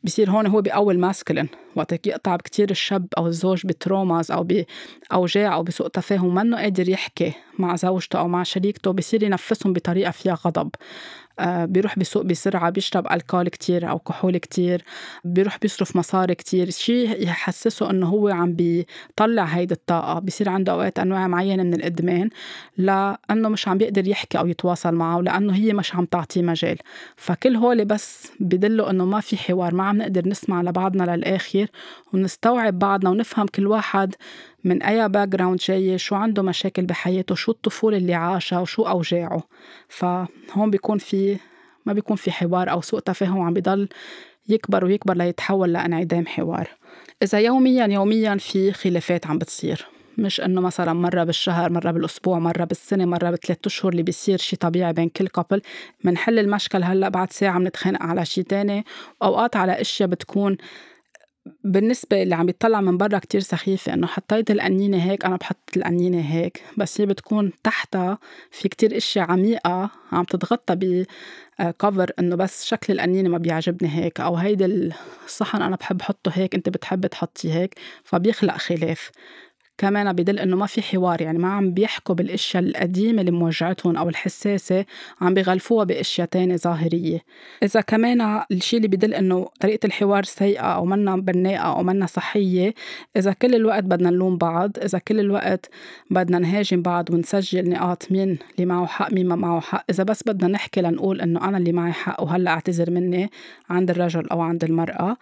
بصير هون هو بأول masculine وقت يقطع بكتير الشاب أو الزوج ب traumas أو بأوجاع أو بسوء تفاهم منه قادر يحكي مع زوجته أو مع شريكته بصير ينفسهم بطريقة فيها غضب. آه، بيروح بيسوق بسرعة بيشرب ألكول كتير أو كحول كتير بيروح بيصرف مصاري كتير. شيء يحسسه إنه هو عم بيطلع هيدي الطاقة بيصير عنده أوقات أنواع معينة من الإدمان لأنه مش عم بيقدر يحكي أو يتواصل معه ولأنه هي مش عم تعطيه مجال. فكل هول بس بدلوا إنه ما في حوار ما عم نقدر نسمع لبعضنا للآخر ونستوعب بعضنا ونفهم كل واحد من أي background جاي شو عنده مشاكل بحياته شو الطفولة اللي عاشها وشو أوجاعه. فهون بيكون في ما بيكون في حوار أو سوء تفاهم عم بضل يكبر ويكبر ليتحول لانعدام حوار. إذا يوميا يوميا في خلافات عم بتصير. مش إنه مثلا مرة بالشهر مرة بالأسبوع مرة بالسنة مرة بثلاث أشهر اللي بيصير شيء طبيعي بين كل كابل بنحل المشكل هلأ بعد ساعة بنتخانق على شيء تاني. واوقات على أشياء بتكون بالنسبة اللي عم بيطلع من برا كتير سخيفة إنه حطيت القنينة هيك أنا بحط القنينة هيك بس هي بتكون تحتها في كتير إشياء عميقة عم تتغطى ب كفر إنه بس شكل القنينة ما بيعجبني هيك أو هيدي الصحن أنا بحب حطه هيك أنت بتحب تحطيه هيك فبيخلق خلاف. كمان بدل إنه ما في حوار يعني ما عم بيحكوا بالأشياء القديمة اللي موجعتهم أو الحساسة عم بيغلفوها بأشياء تانية ظاهرية. إذا كمان الشيء اللي بدل إنه طريقة الحوار سيئة أو منا بناءه أو منا صحية إذا كل الوقت بدنا نلوم بعض إذا كل الوقت بدنا نهاجم بعض ونسجل نقاط مين اللي معه حق مين ما معه حق إذا بس بدنا نحكي لنقول إنه أنا اللي معي حق وهلأ أعتذر مني عند الرجل أو عند المرأة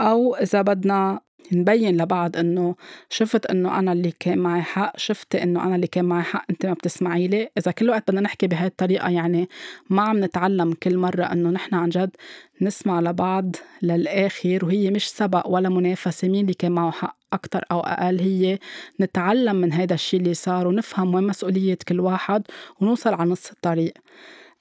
أو إذا بدنا نبين لبعض إنه شفت إنه أنا اللي كان معي حق شفت إنه أنا اللي كان معي حق أنت ما بتسمعي لي. إذا كل وقت بدنا نحكي بهاي الطريقة يعني ما عم نتعلم كل مرة إنه نحن عن جد نسمع لبعض للآخر وهي مش سبق ولا منافسة مين اللي كان معه حق أكتر أو أقل هي نتعلم من هذا الشيء اللي صار ونفهم وين مسؤولية كل واحد ونوصل على نص الطريق.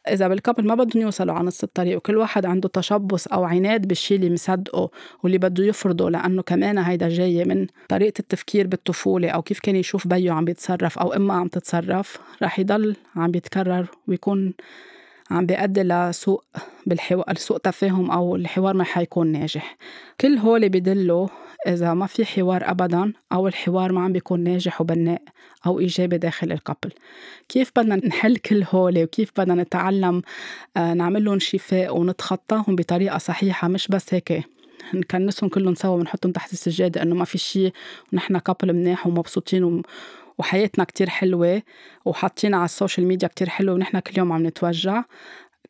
إذا بالكابل ما بدهم يوصلوا على نص الطريق وكل واحد عنده تشبث أو عناد بالشي اللي مصدقه واللي بده يفرضه لأنه كمان هيدا جاي من طريقة التفكير بالطفولة أو كيف كان يشوف بيو عم بيتصرف أو إما عم تتصرف رح يضل عم بيتكرر ويكون عم بيؤدي لسوء بالحوار سوء تفاهم أو الحوار ما حيكون ناجح. كل هول بدلوا إذا ما في حوار أبدا أو الحوار ما عم بيكون ناجح وبناء أو إيجابي داخل ال couple. كيف بدنا نحل كل هول وكيف بدنا نتعلم آه، نعمل لهم شفاء ونتخطاهم بطريقة صحيحة؟ مش بس هيك. نكنسهم كلهم سوا ونحطهم تحت السجادة إنه ما في شيء ونحن couple مناح ومبسوطين وحياتنا كتير حلوة وحاطين على ال social media كتير حلوة ونحن كل يوم عم نتوجع.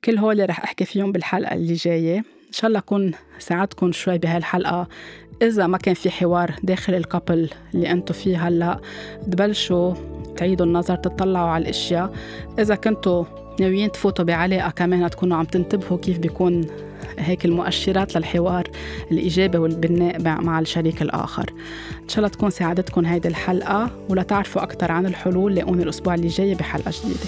كل هول رح أحكي فيهم بالحلقة اللي جاية. إن شاء الله أكون ساعدكم شوي بهالحلقة. إذا ما كان في حوار داخل الكابل اللي أنتوا فيه هلأ تبلشوا تعيدوا النظر تطلعوا على الأشياء. إذا كنتوا ناويين تفوتوا بعلاقة كمان تكونوا عم تنتبهوا كيف بيكون هيك المؤشرات للحوار الإيجابي والبناء مع الشريك الآخر. إن شاء الله تكون ساعدتكم هيدي الحلقة ولتعرفوا أكثر عن الحلول لاقوني الأسبوع اللي جاي بحلقة جديدة.